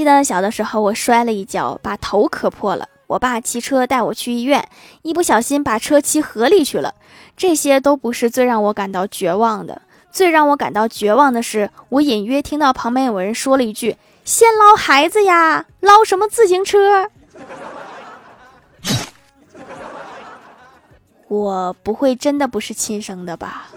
记得小的时候我摔了一跤把头磕破了我爸骑车带我去医院一不小心把车骑河里去了这些都不是最让我感到绝望的最让我感到绝望的是我隐约听到旁边有人说了一句先捞孩子呀捞什么自行车？我不会真的不是亲生的吧？